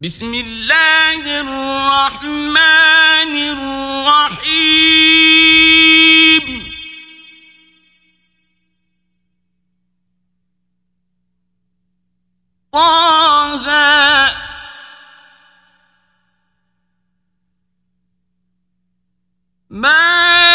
بسم الله الرحمن الرحيم. طه. ما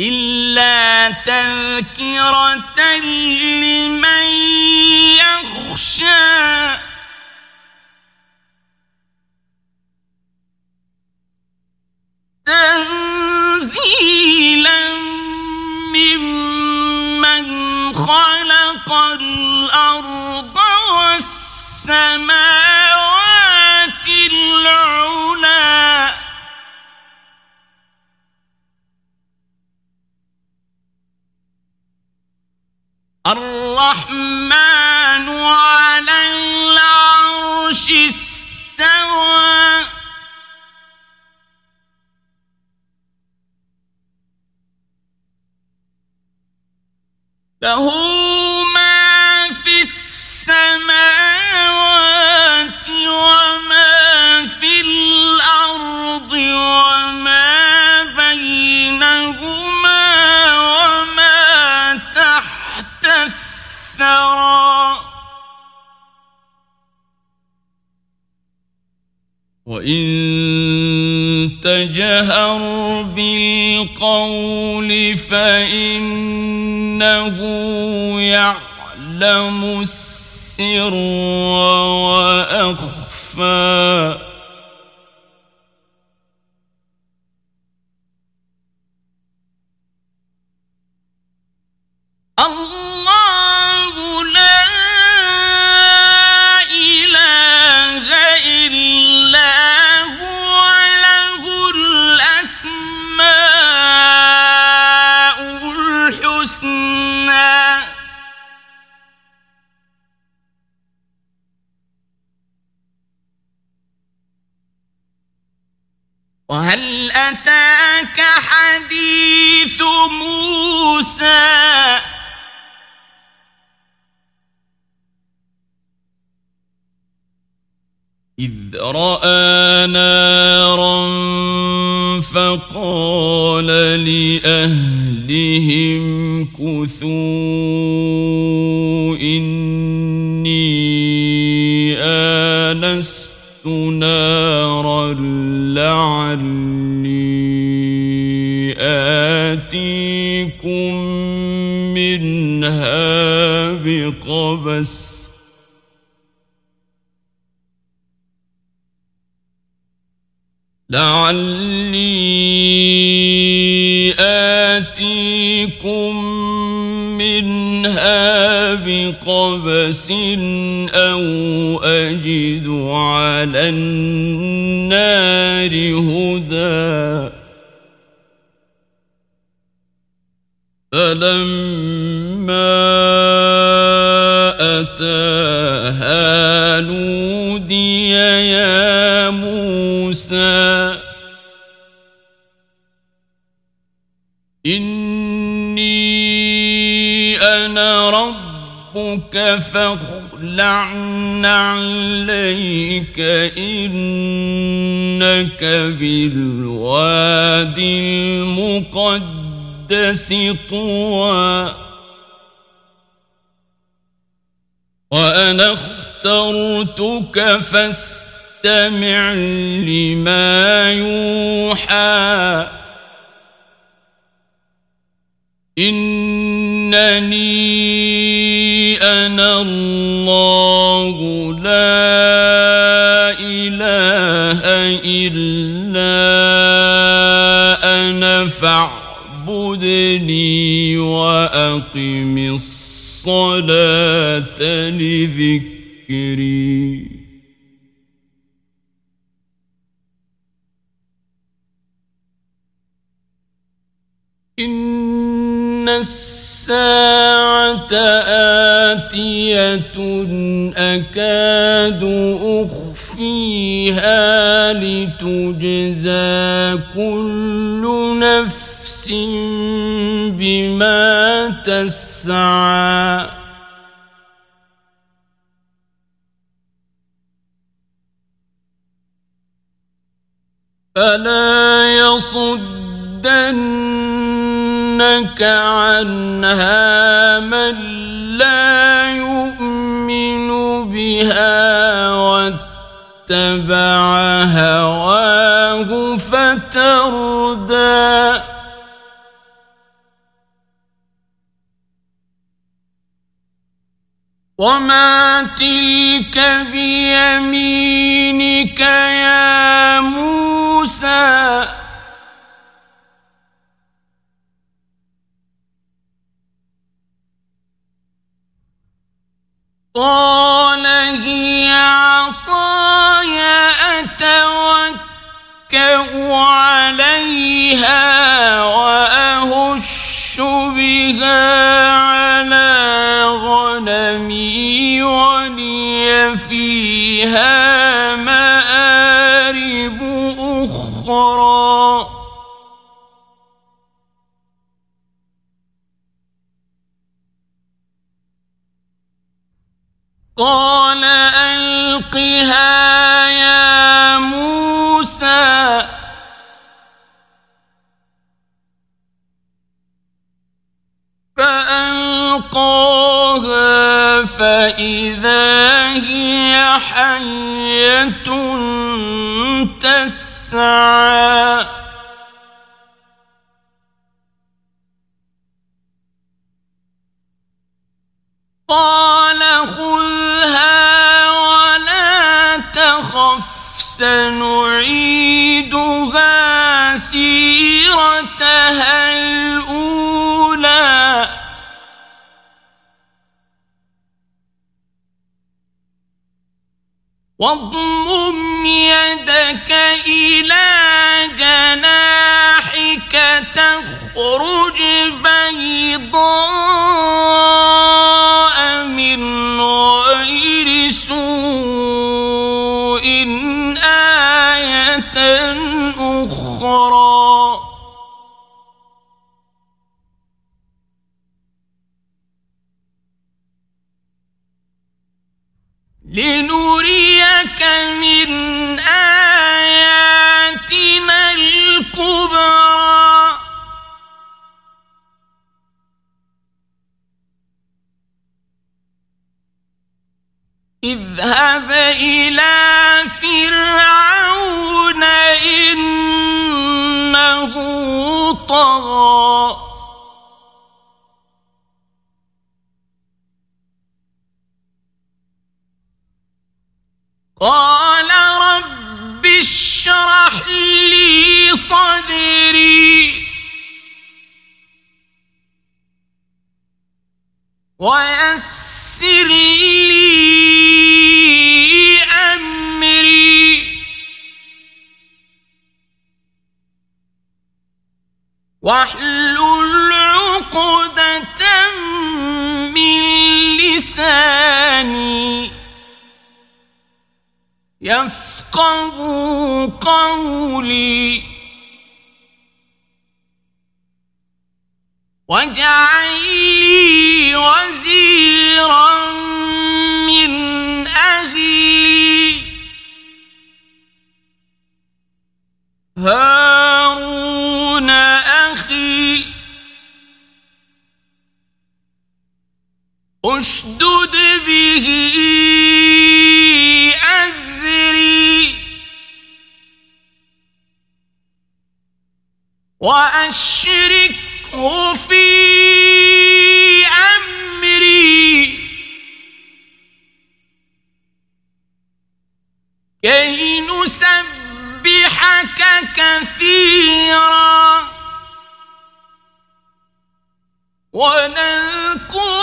إلا تذكرة لمن يخشى. تنزيلا ممن خلق الأرض والسماوات الرحمن على العرش استوى. له وإن تجهر بالقول فإنه يعلم السر وأخفى وهل أتاك حديث موسى؟ إذ رأى نارا فقال لأهلهم كثوا إني آنست نارا لعلي آتيكم منها بقبس. لعلي آتيكم منها بقبس أو أجد على النار هدى فلما أتاها نودي يا موسى إني ربك فاخلع عليك إنك بالوادي المقدس طوى. وأنا اخترتك فاستمع لما يوحى. إنني أنا الله لا إله إلا أنا فاعبدني وأقم الصلاة لذكري. الساعة آتية أكاد أخفيها لتجزى كل نفس بما تسعى. فلا يصدنك عنها من لا يؤمن بها واتبع هواه فتردى. وما تلك بيمينك يا موسى؟ قال هي عصاي أتوكأ عليها وأهش بها على غنمي ولي فيها مآرب قال ألقها يا موسى. فألقاها فإذا هي حية تسعى. قال سنعيدها سيرتها الأولى. واضمم يدك إلى جناحك تخرج بيضاء لنريك من آياتنا الكبرى. اذهب إلى فرعون إنه طغى. قال رب اشرح لي صدري. ويسر لي أمري. واحلل عقدة من لساني. يفقه قولي. واجعل لي وزيرا من أهلي. هارون أخي أشدد به وأشركه في أمري. كي نسبحك كثيرا ونذكرك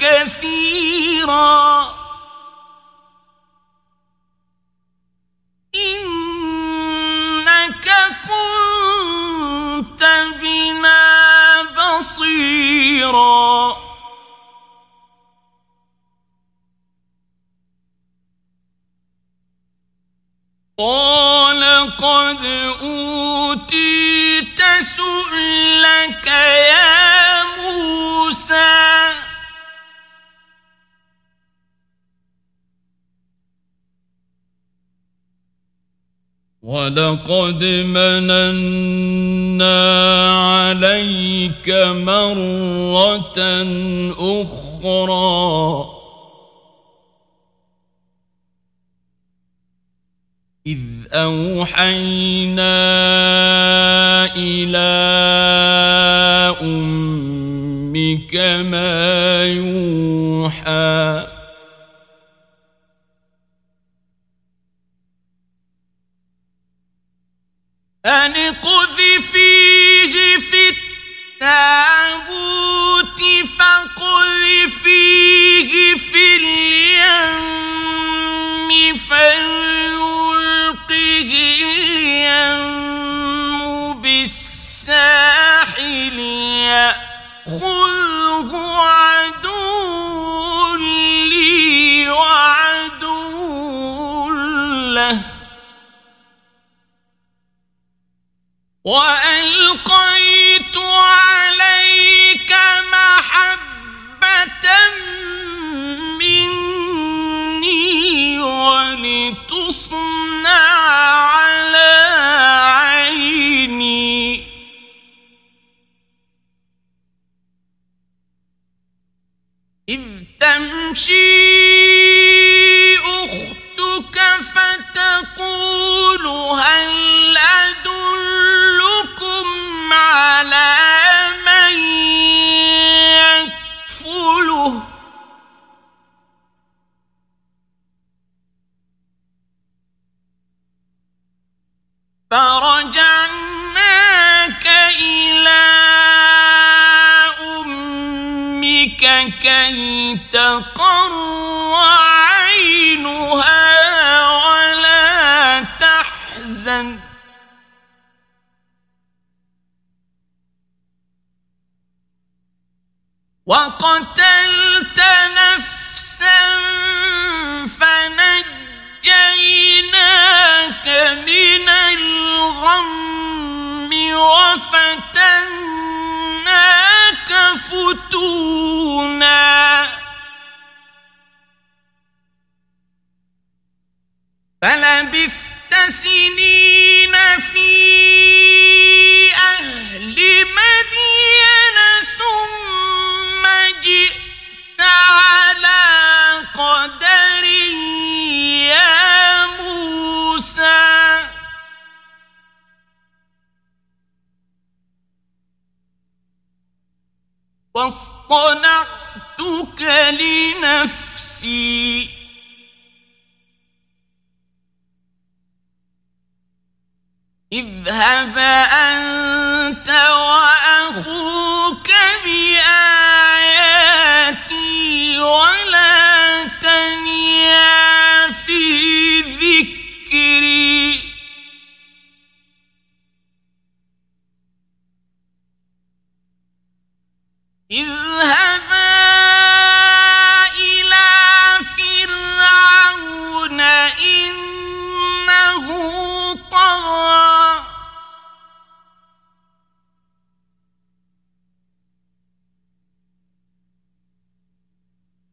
كثيرا. خيرا. قال قد أوتيت سؤلك يا ولقد مننا عليك مرة أخرى إذ أوحينا إلى أمك ما يوحى أن فيه في التابوت فيه في اليم فليلقه اليم بالساحل يأخذه عدو What? واصطنعتك لنفسي. اذهب أنت وأخوك بآياتي ولا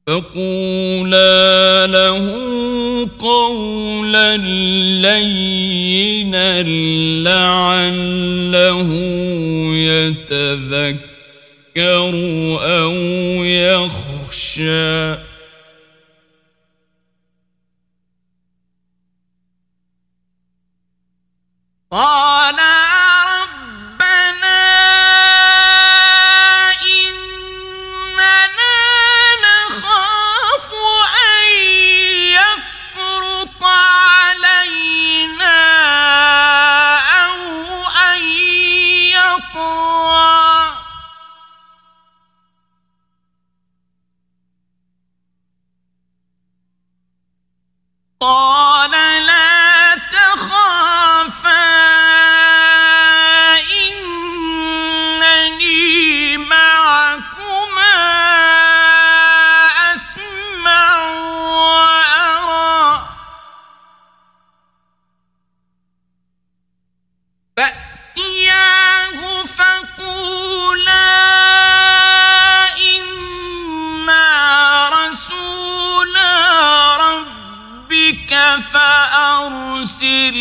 فقولا له قولا لينا لعله يتذكر. أو يخشى. قال فأرسل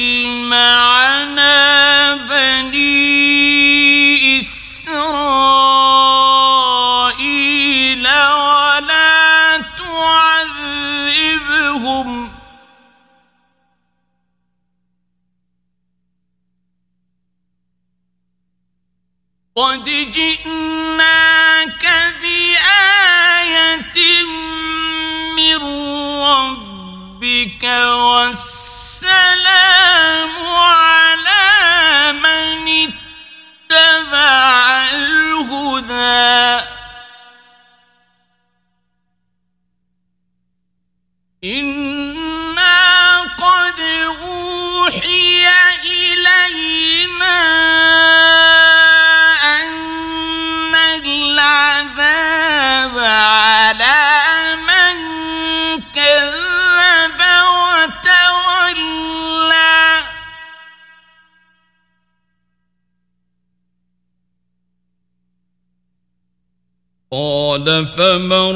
فمن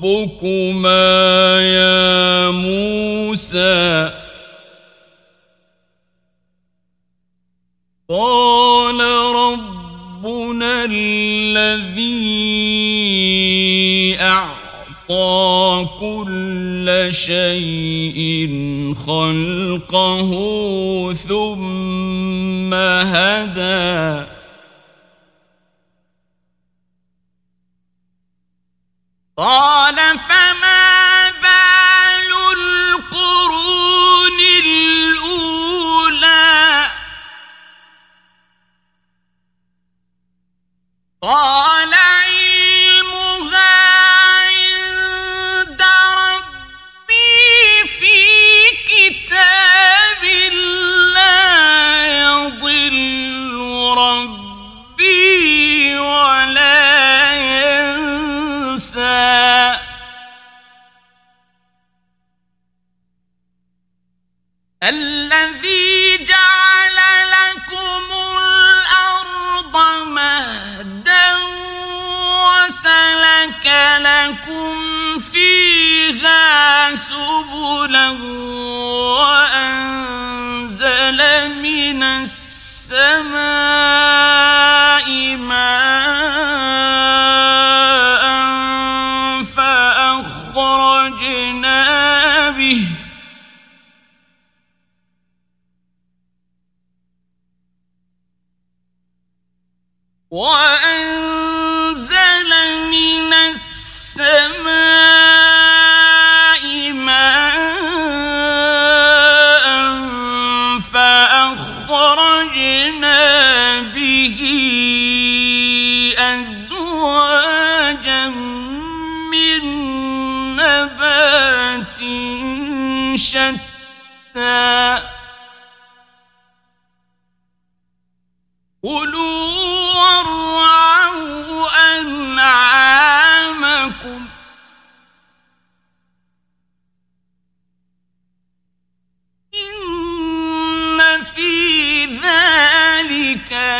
ربكما يا موسى؟ قال ربنا الذي أعطى كل شيء خلقه ثم هدى. قال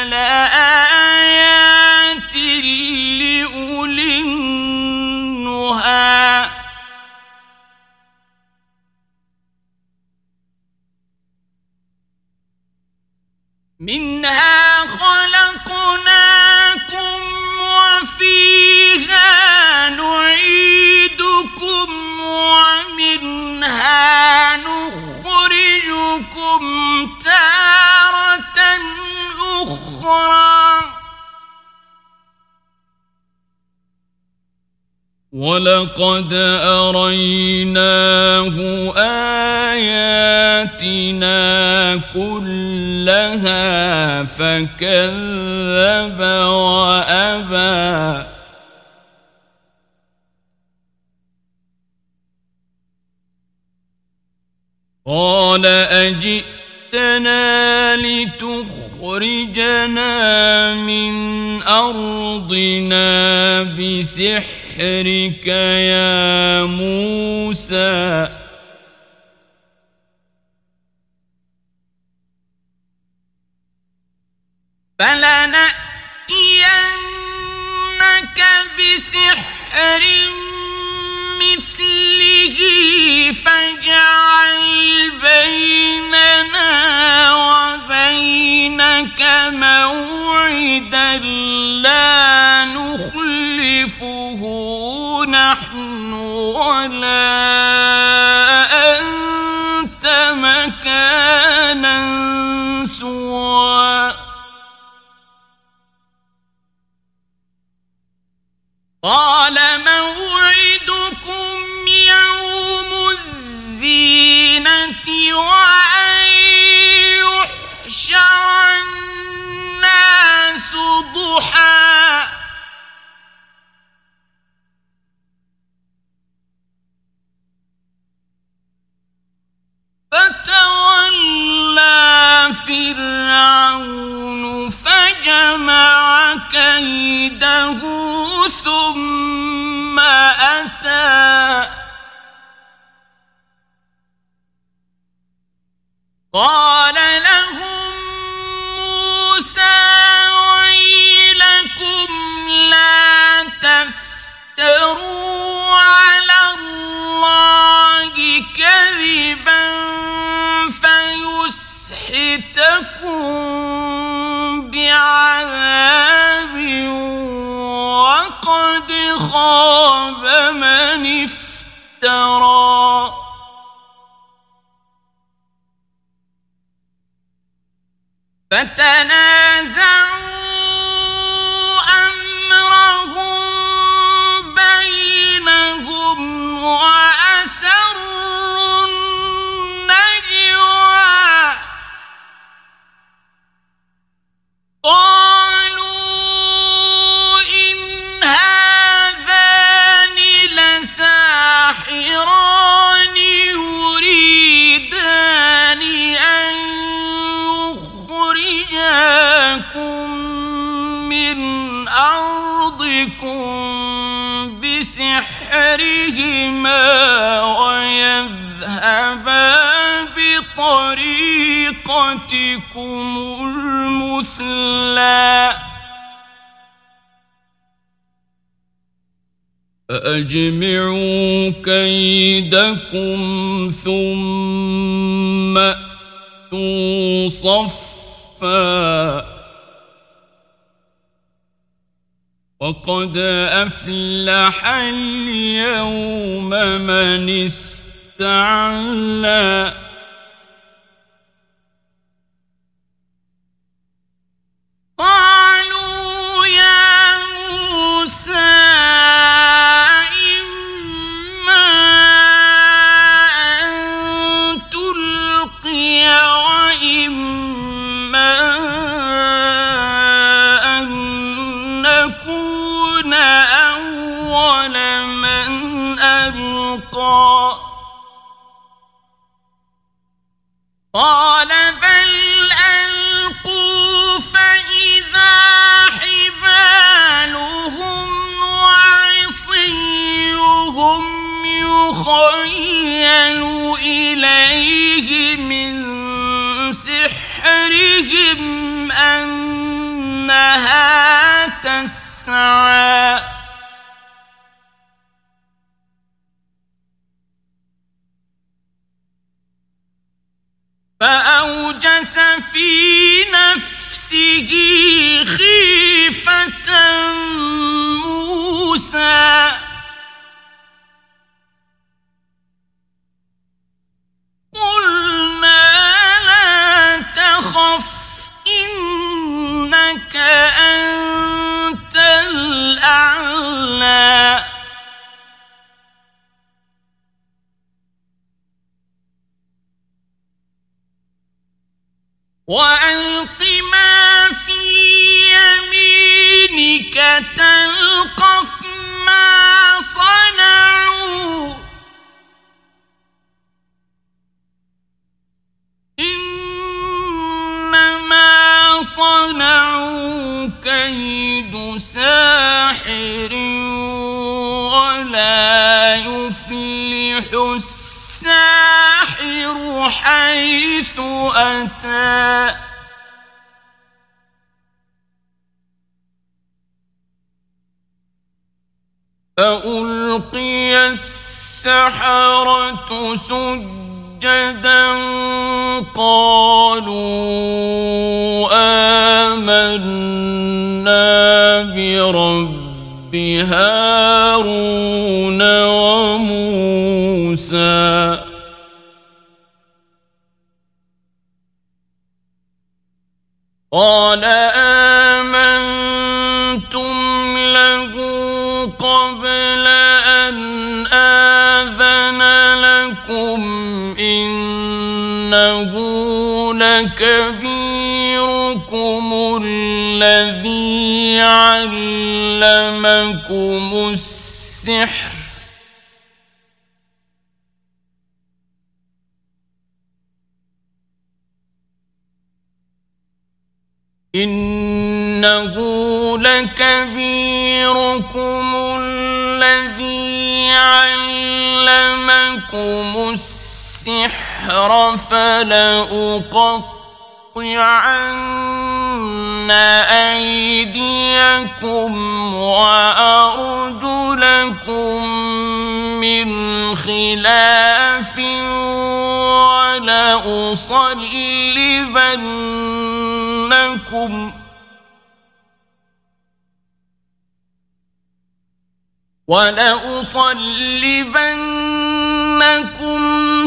ذلك ولقد أريناه آياتنا كلها فكذب وأبى. قال أجئتنا لتخرجنا من أرضنا سحرك يا موسى. فلنأتينك بسحر مثله فاجعل بيننا وبينك موعدا لا نخلف نعرفه نحن ولا بسحرهما ويذهبا بطريقتكم المثلى. فأجمعوا كيدكم ثم أتوا صفا. وقد أفلح اليوم من استعلى. قالوا يخيل إليه من سحرهم أنها تسعى. فأوجس في نفسه خيفة موسى. قلنا لا تخف إنك أنت الأعلى. وألق ساحر ولا يفلح الساحر حيث أتى. فألقي السحرة سجدا قالوا آمنا برب هارون وموسى. قال آمنتم له قبل أن آذن لكم إنه لكبيركم علمكم السحر إنه لكبيركم الذي علمكم السحر فلأقطعن أيديكم وأرجلكم من خلاف ولأصلبنكم ولأصلبنكم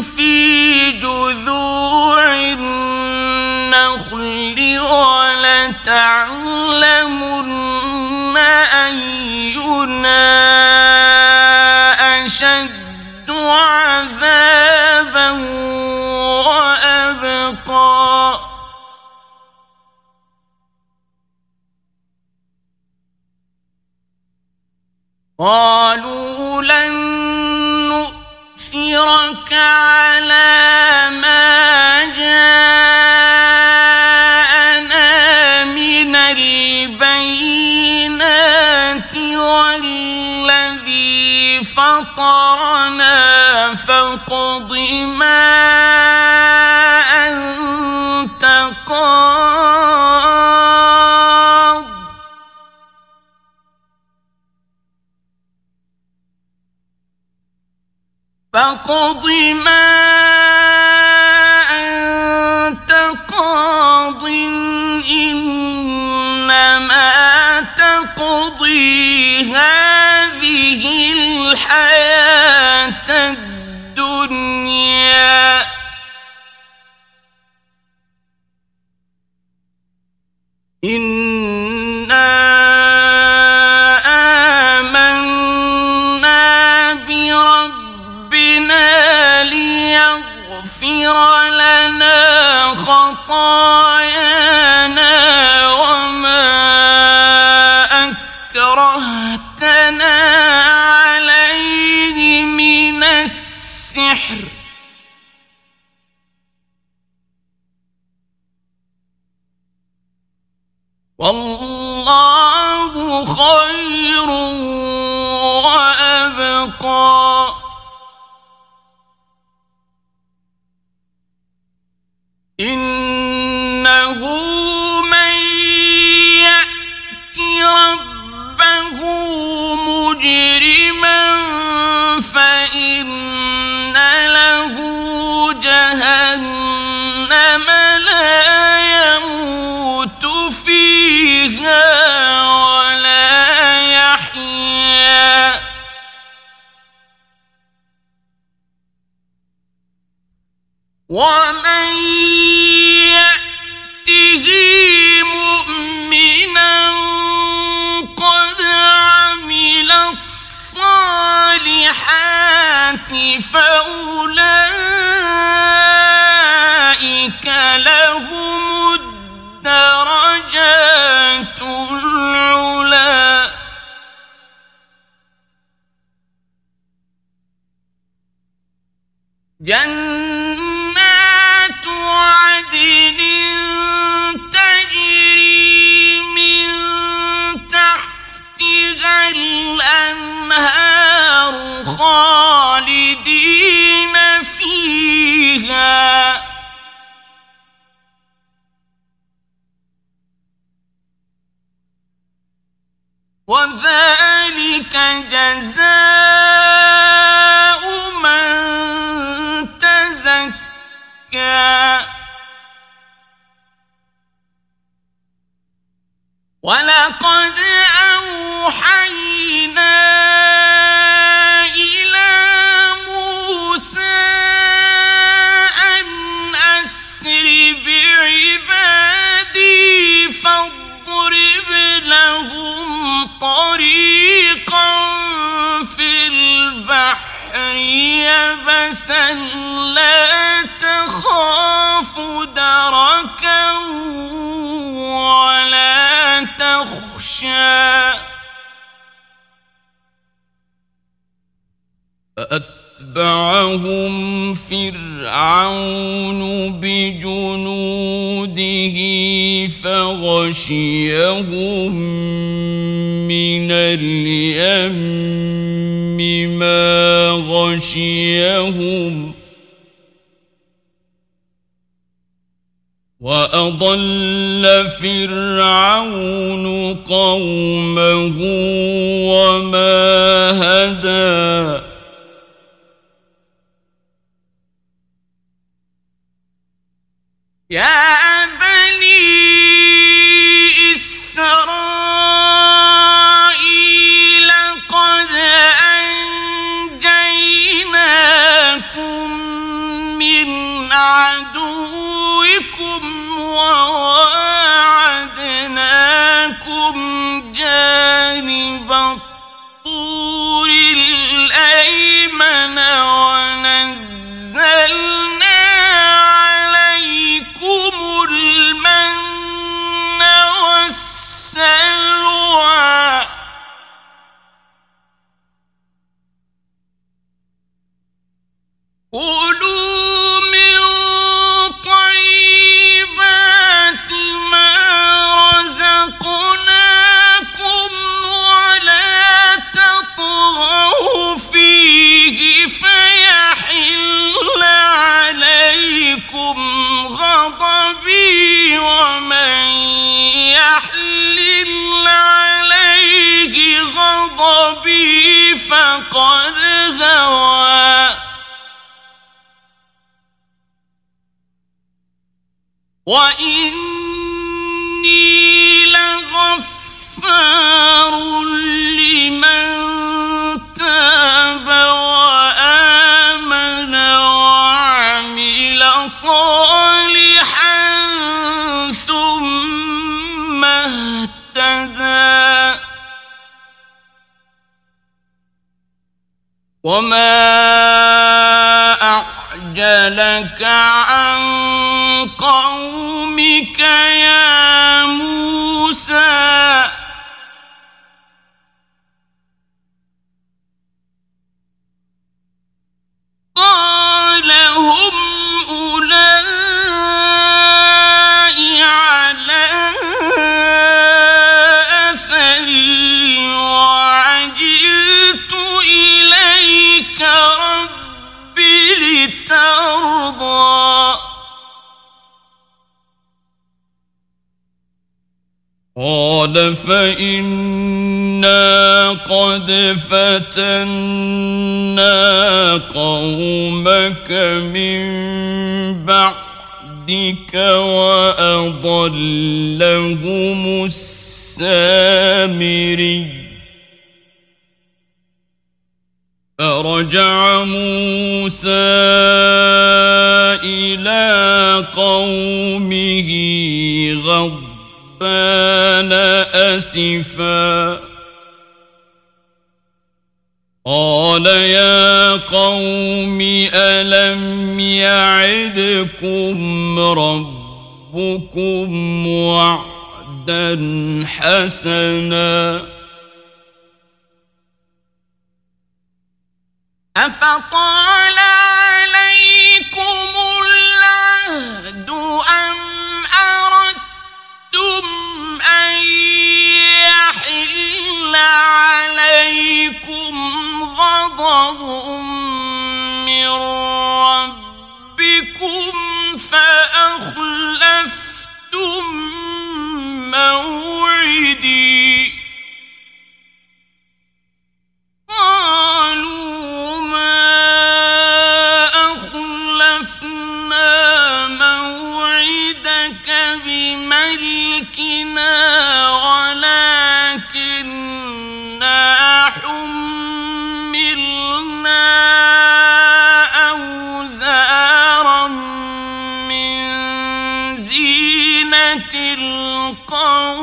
في جذوع النخل ولتعلمن أينا أشد عذابا وأبقى. قالوا لن نؤثرك على ما جاءنا البينات والذي فطرنا فاقض ما أنت قاض. فاقض ما الحياة الدنيا. إنا آمنا بربنا ليغفر لنا خطايانا. والله فأولئك لهم وأضل فرعون قومه وما هدى. يا قال فإنا قد فتنا قومك من بعدك وأضلهم السامري. فرجع موسى إلى قومه غضبان أسفا. قال يا قوم ألم يعدكم ربكم وعدا حسنا؟ أفطال عليكم غضب القوم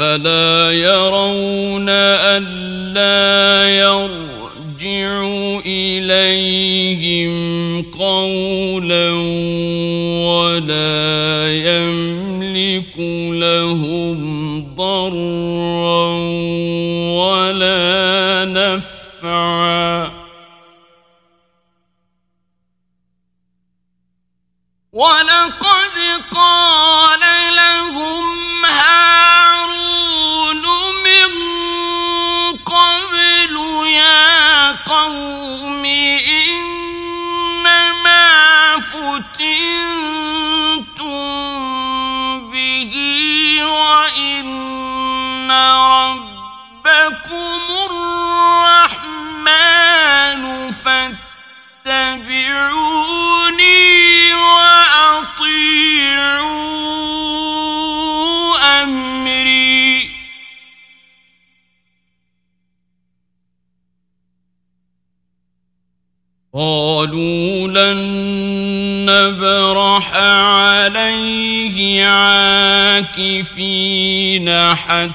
أفلا يرون ألا يرجع إليهم قولا ولا يملك لهم ضرا ولا نفعا. ولقد قال عاكفين حتى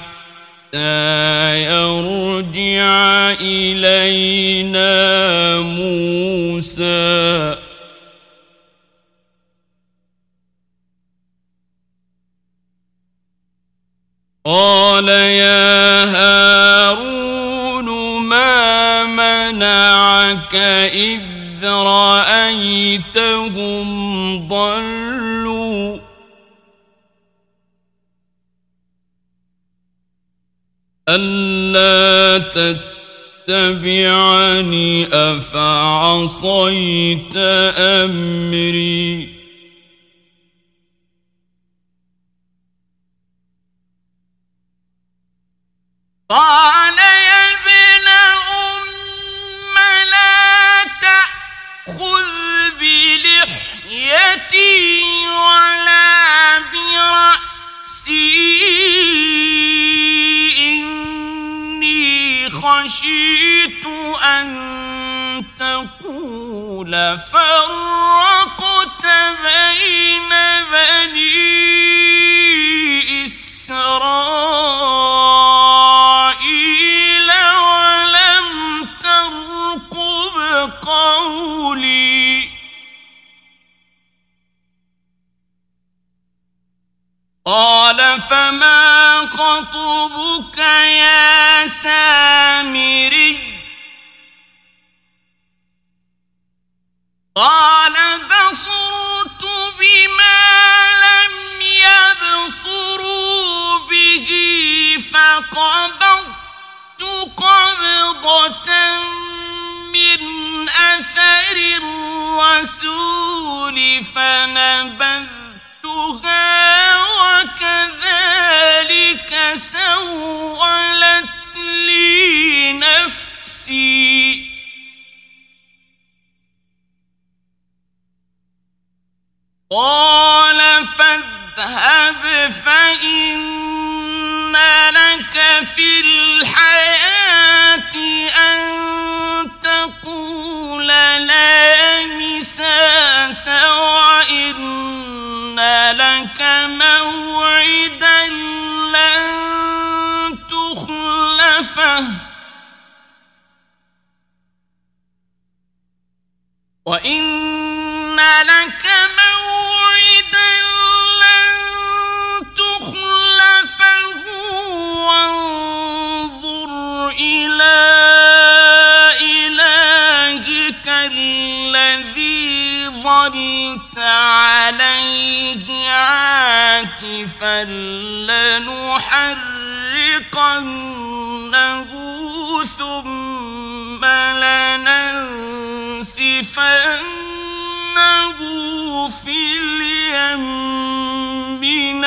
يرجع إلينا موسى قال يا هارون ما منعك إذ رأيتهم ألا تتبعني أفعصيت أمري قال يا ابن أم لا تأخذ بلحيتي ولا خشيت أن تقول فرقت بين بني إسرائيل.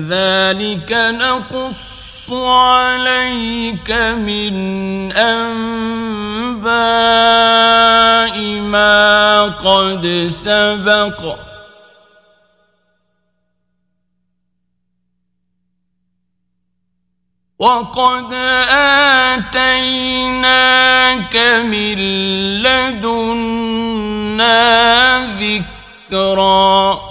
كذلك نقص عليك من أنباء ما قد سبق. وقد آتيناك من لدنا ذكرا.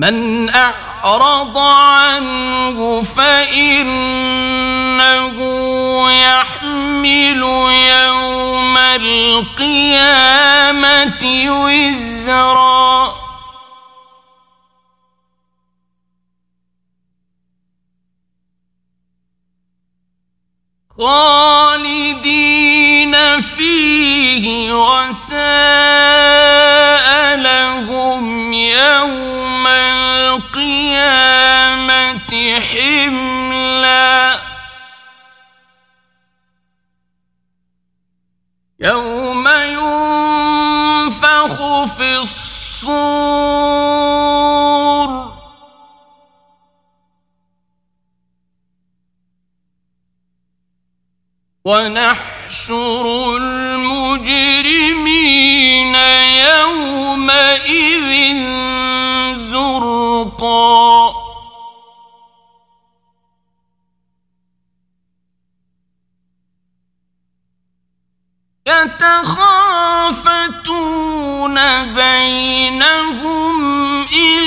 من أعرض عنه فإنه يحمل يوم القيامة وزرا. خالدين فيه وساء لهم يوم القيامة حملا. يوم ينفخ في الصور. ونحشر المجرمين يومئذ زرقا. يتخافتون بينهم إن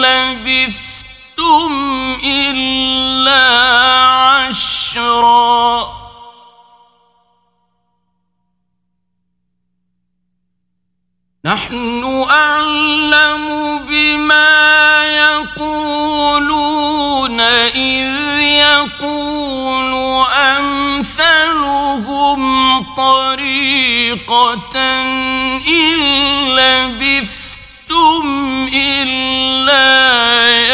لبثتم إلا عشرا. نحن أعلم بما يقولون إذ يقول أمثلهم طريقة إن لبثتم إلا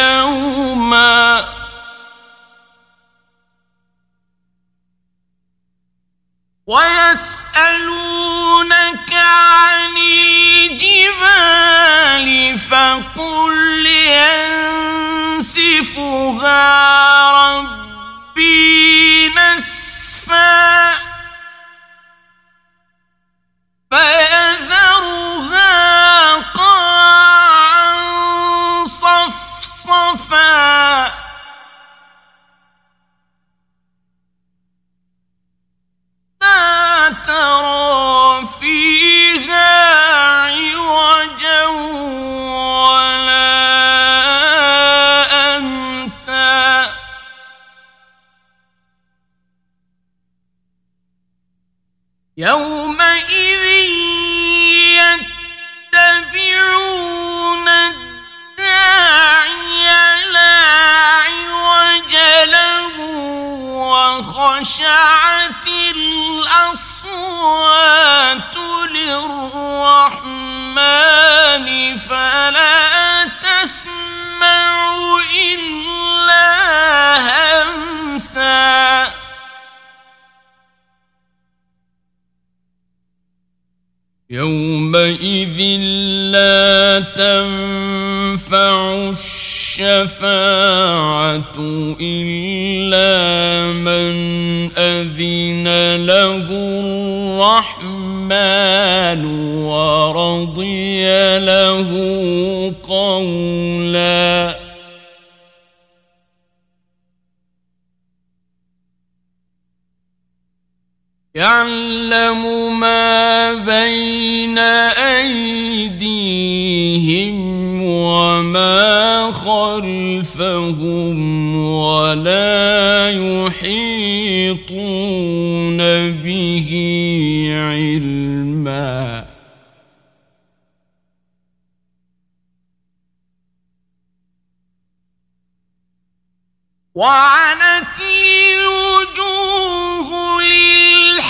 يوما. ويسألونك فقل ينسفها ربي نسفا. فيذرها قاعا صفصفا. لا ترى فيها يومئذ يتبعون الداعي لا عوج له وخشعت الأصوات للرحمن فلا تسمع إلا همسا. يومئذ لا تنفع الشفاعة إلا من أذن له الرحمن ورضي له قولا يعلم ما بين أيديهم وما خلفهم ولا يحيطون به علما. وعنت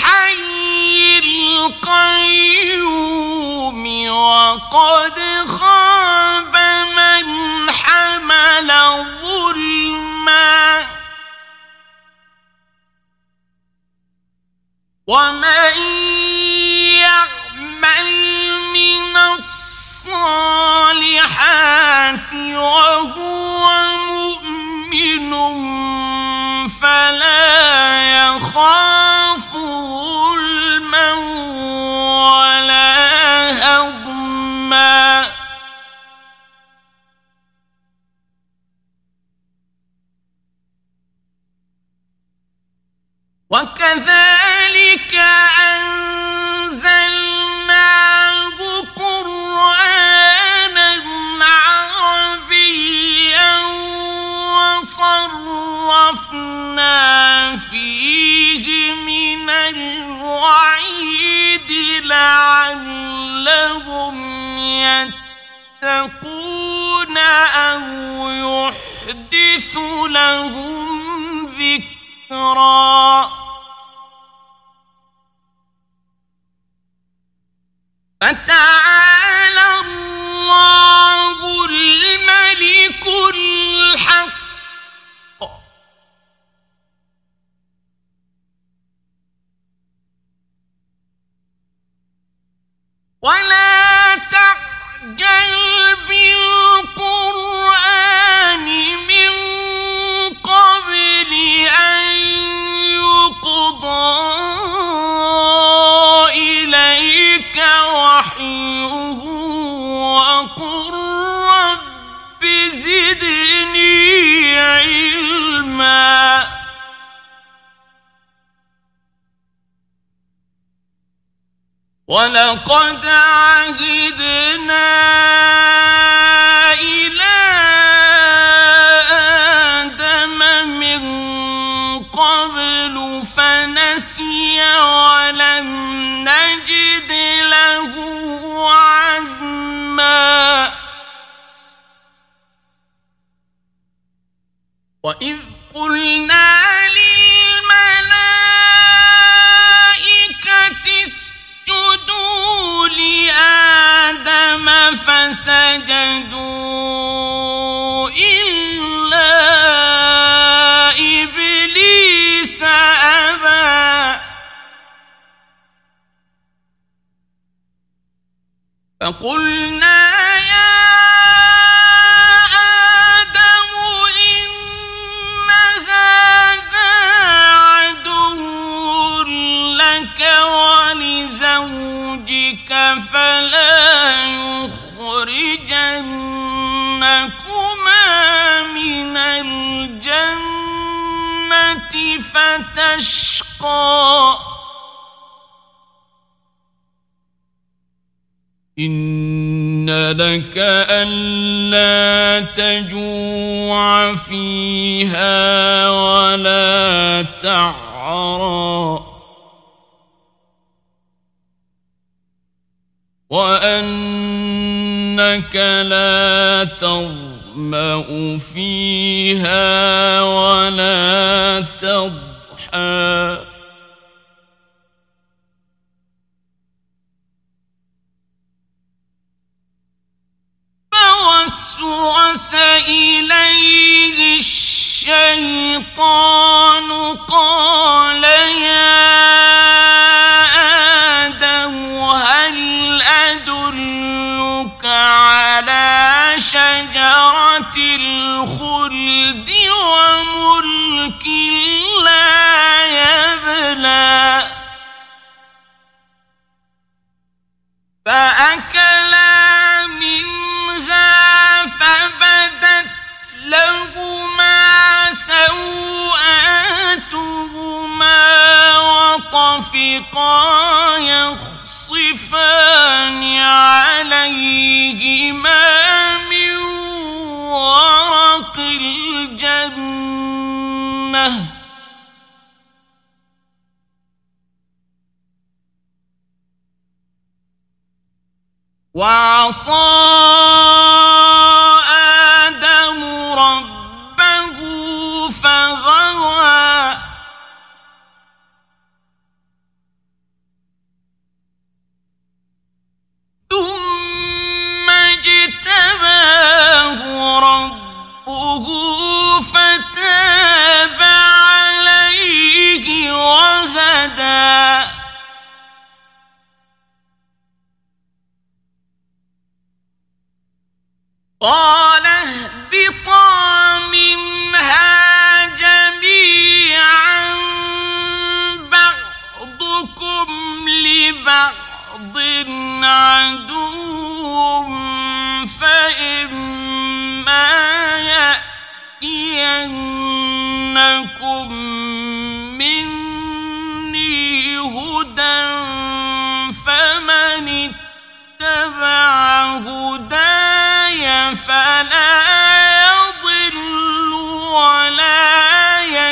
للحي القيوم وقد خاب من حمل ظلما ومن يعمل فنسي ولم نجد له عزما. وإذ قلنا للملائكة اسجدوا لآدم فسجدوا فقلنا يا آدم إن هذا عدو لك ولزوجك فلا يخرجنكما من الجنة فتشقى. إن لك ألا تجوع فيها ولا تعرى وأنك لا تظمأ فيها ولا تضحى فوسوس إليه الشيطان قال يا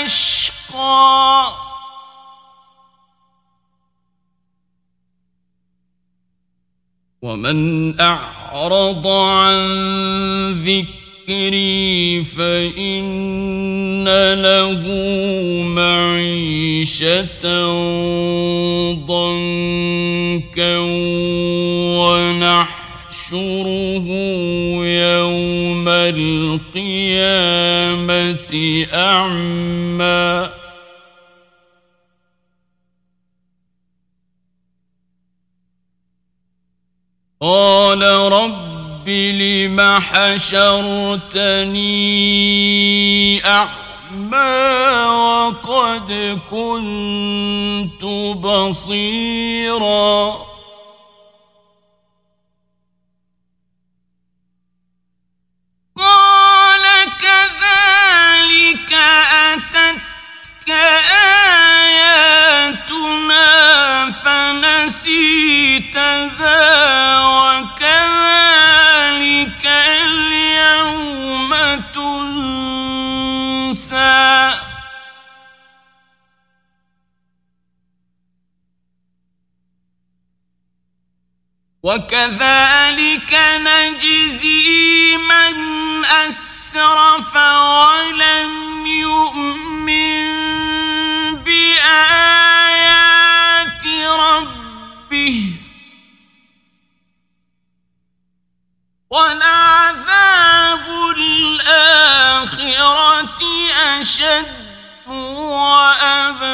يشقى ومن أعرض عن ذكري فإن له معيشة ضنكا ونحشره يوم القيامة أعمى. قال رب لم حشرتني أعمى وقد كنت بصيرا أتتك آياتنا فنسيتها وكذلك نجزي من أسرف ولم يؤمن بآيات ربه ولعذاب الآخرة أشد وأبقى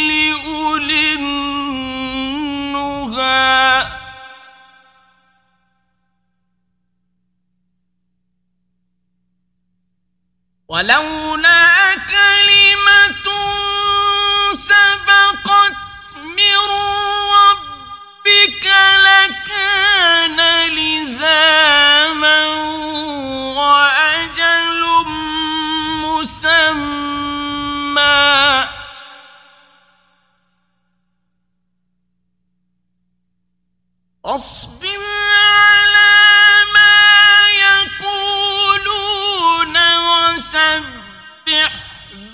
لأولي النهى ولولا كلمة سبقت من ربك لكان لزاما أصبر على ما يقولون وسبح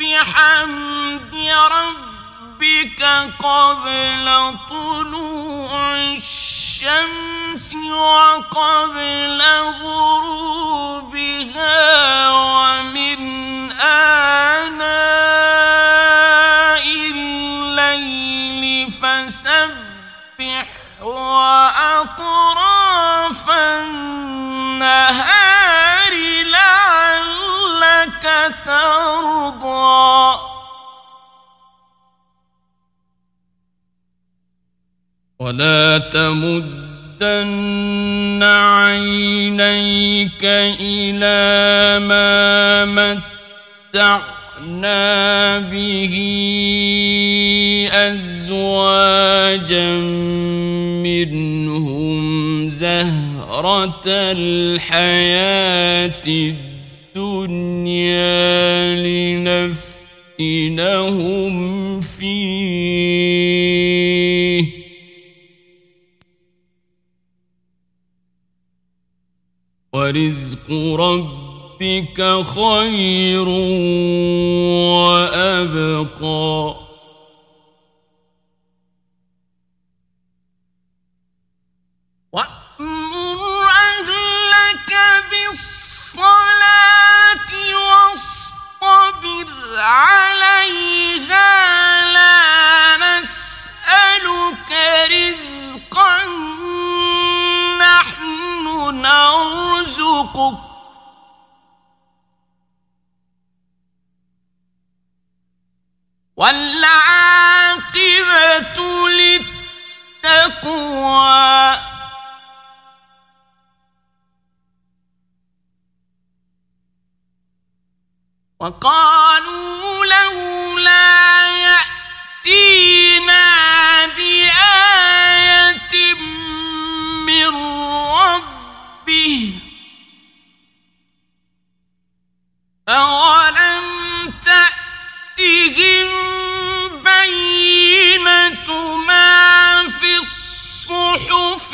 بحمد ربك قبل طلوع الشمس وقبل غروبها ومن آناء وأطراف النهار لعلك ترضى. ولا تمدن عينيك إلى ما متعت متعنا به أزواجا منهم زهرة الحياة الدنيا لنفتنهم فيه. ورزق ربك خير وأبقى. وأمر أهلك بالصلاة واصطبر عليها لا نسألك رزقا نحن نرزقك. والعاقبة للتقوى. وقالوا لولا يأتينا بآية من ربه أولم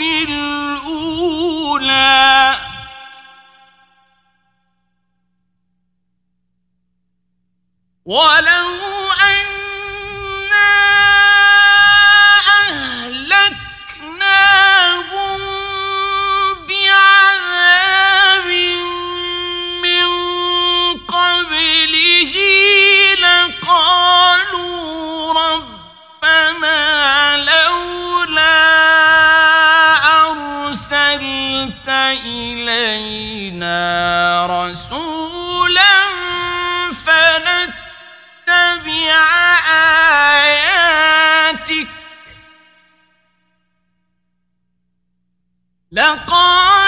الصحف الأولى. ولو أنا رسولا فنتبع آياتك. لقالوا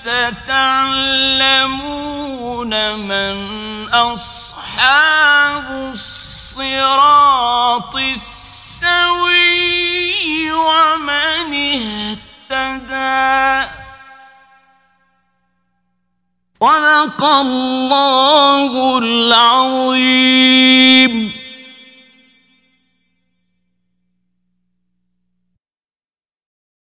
فستعلمون من أصحاب الصراط السوي ومن اهتدى. صدق الله العظيم.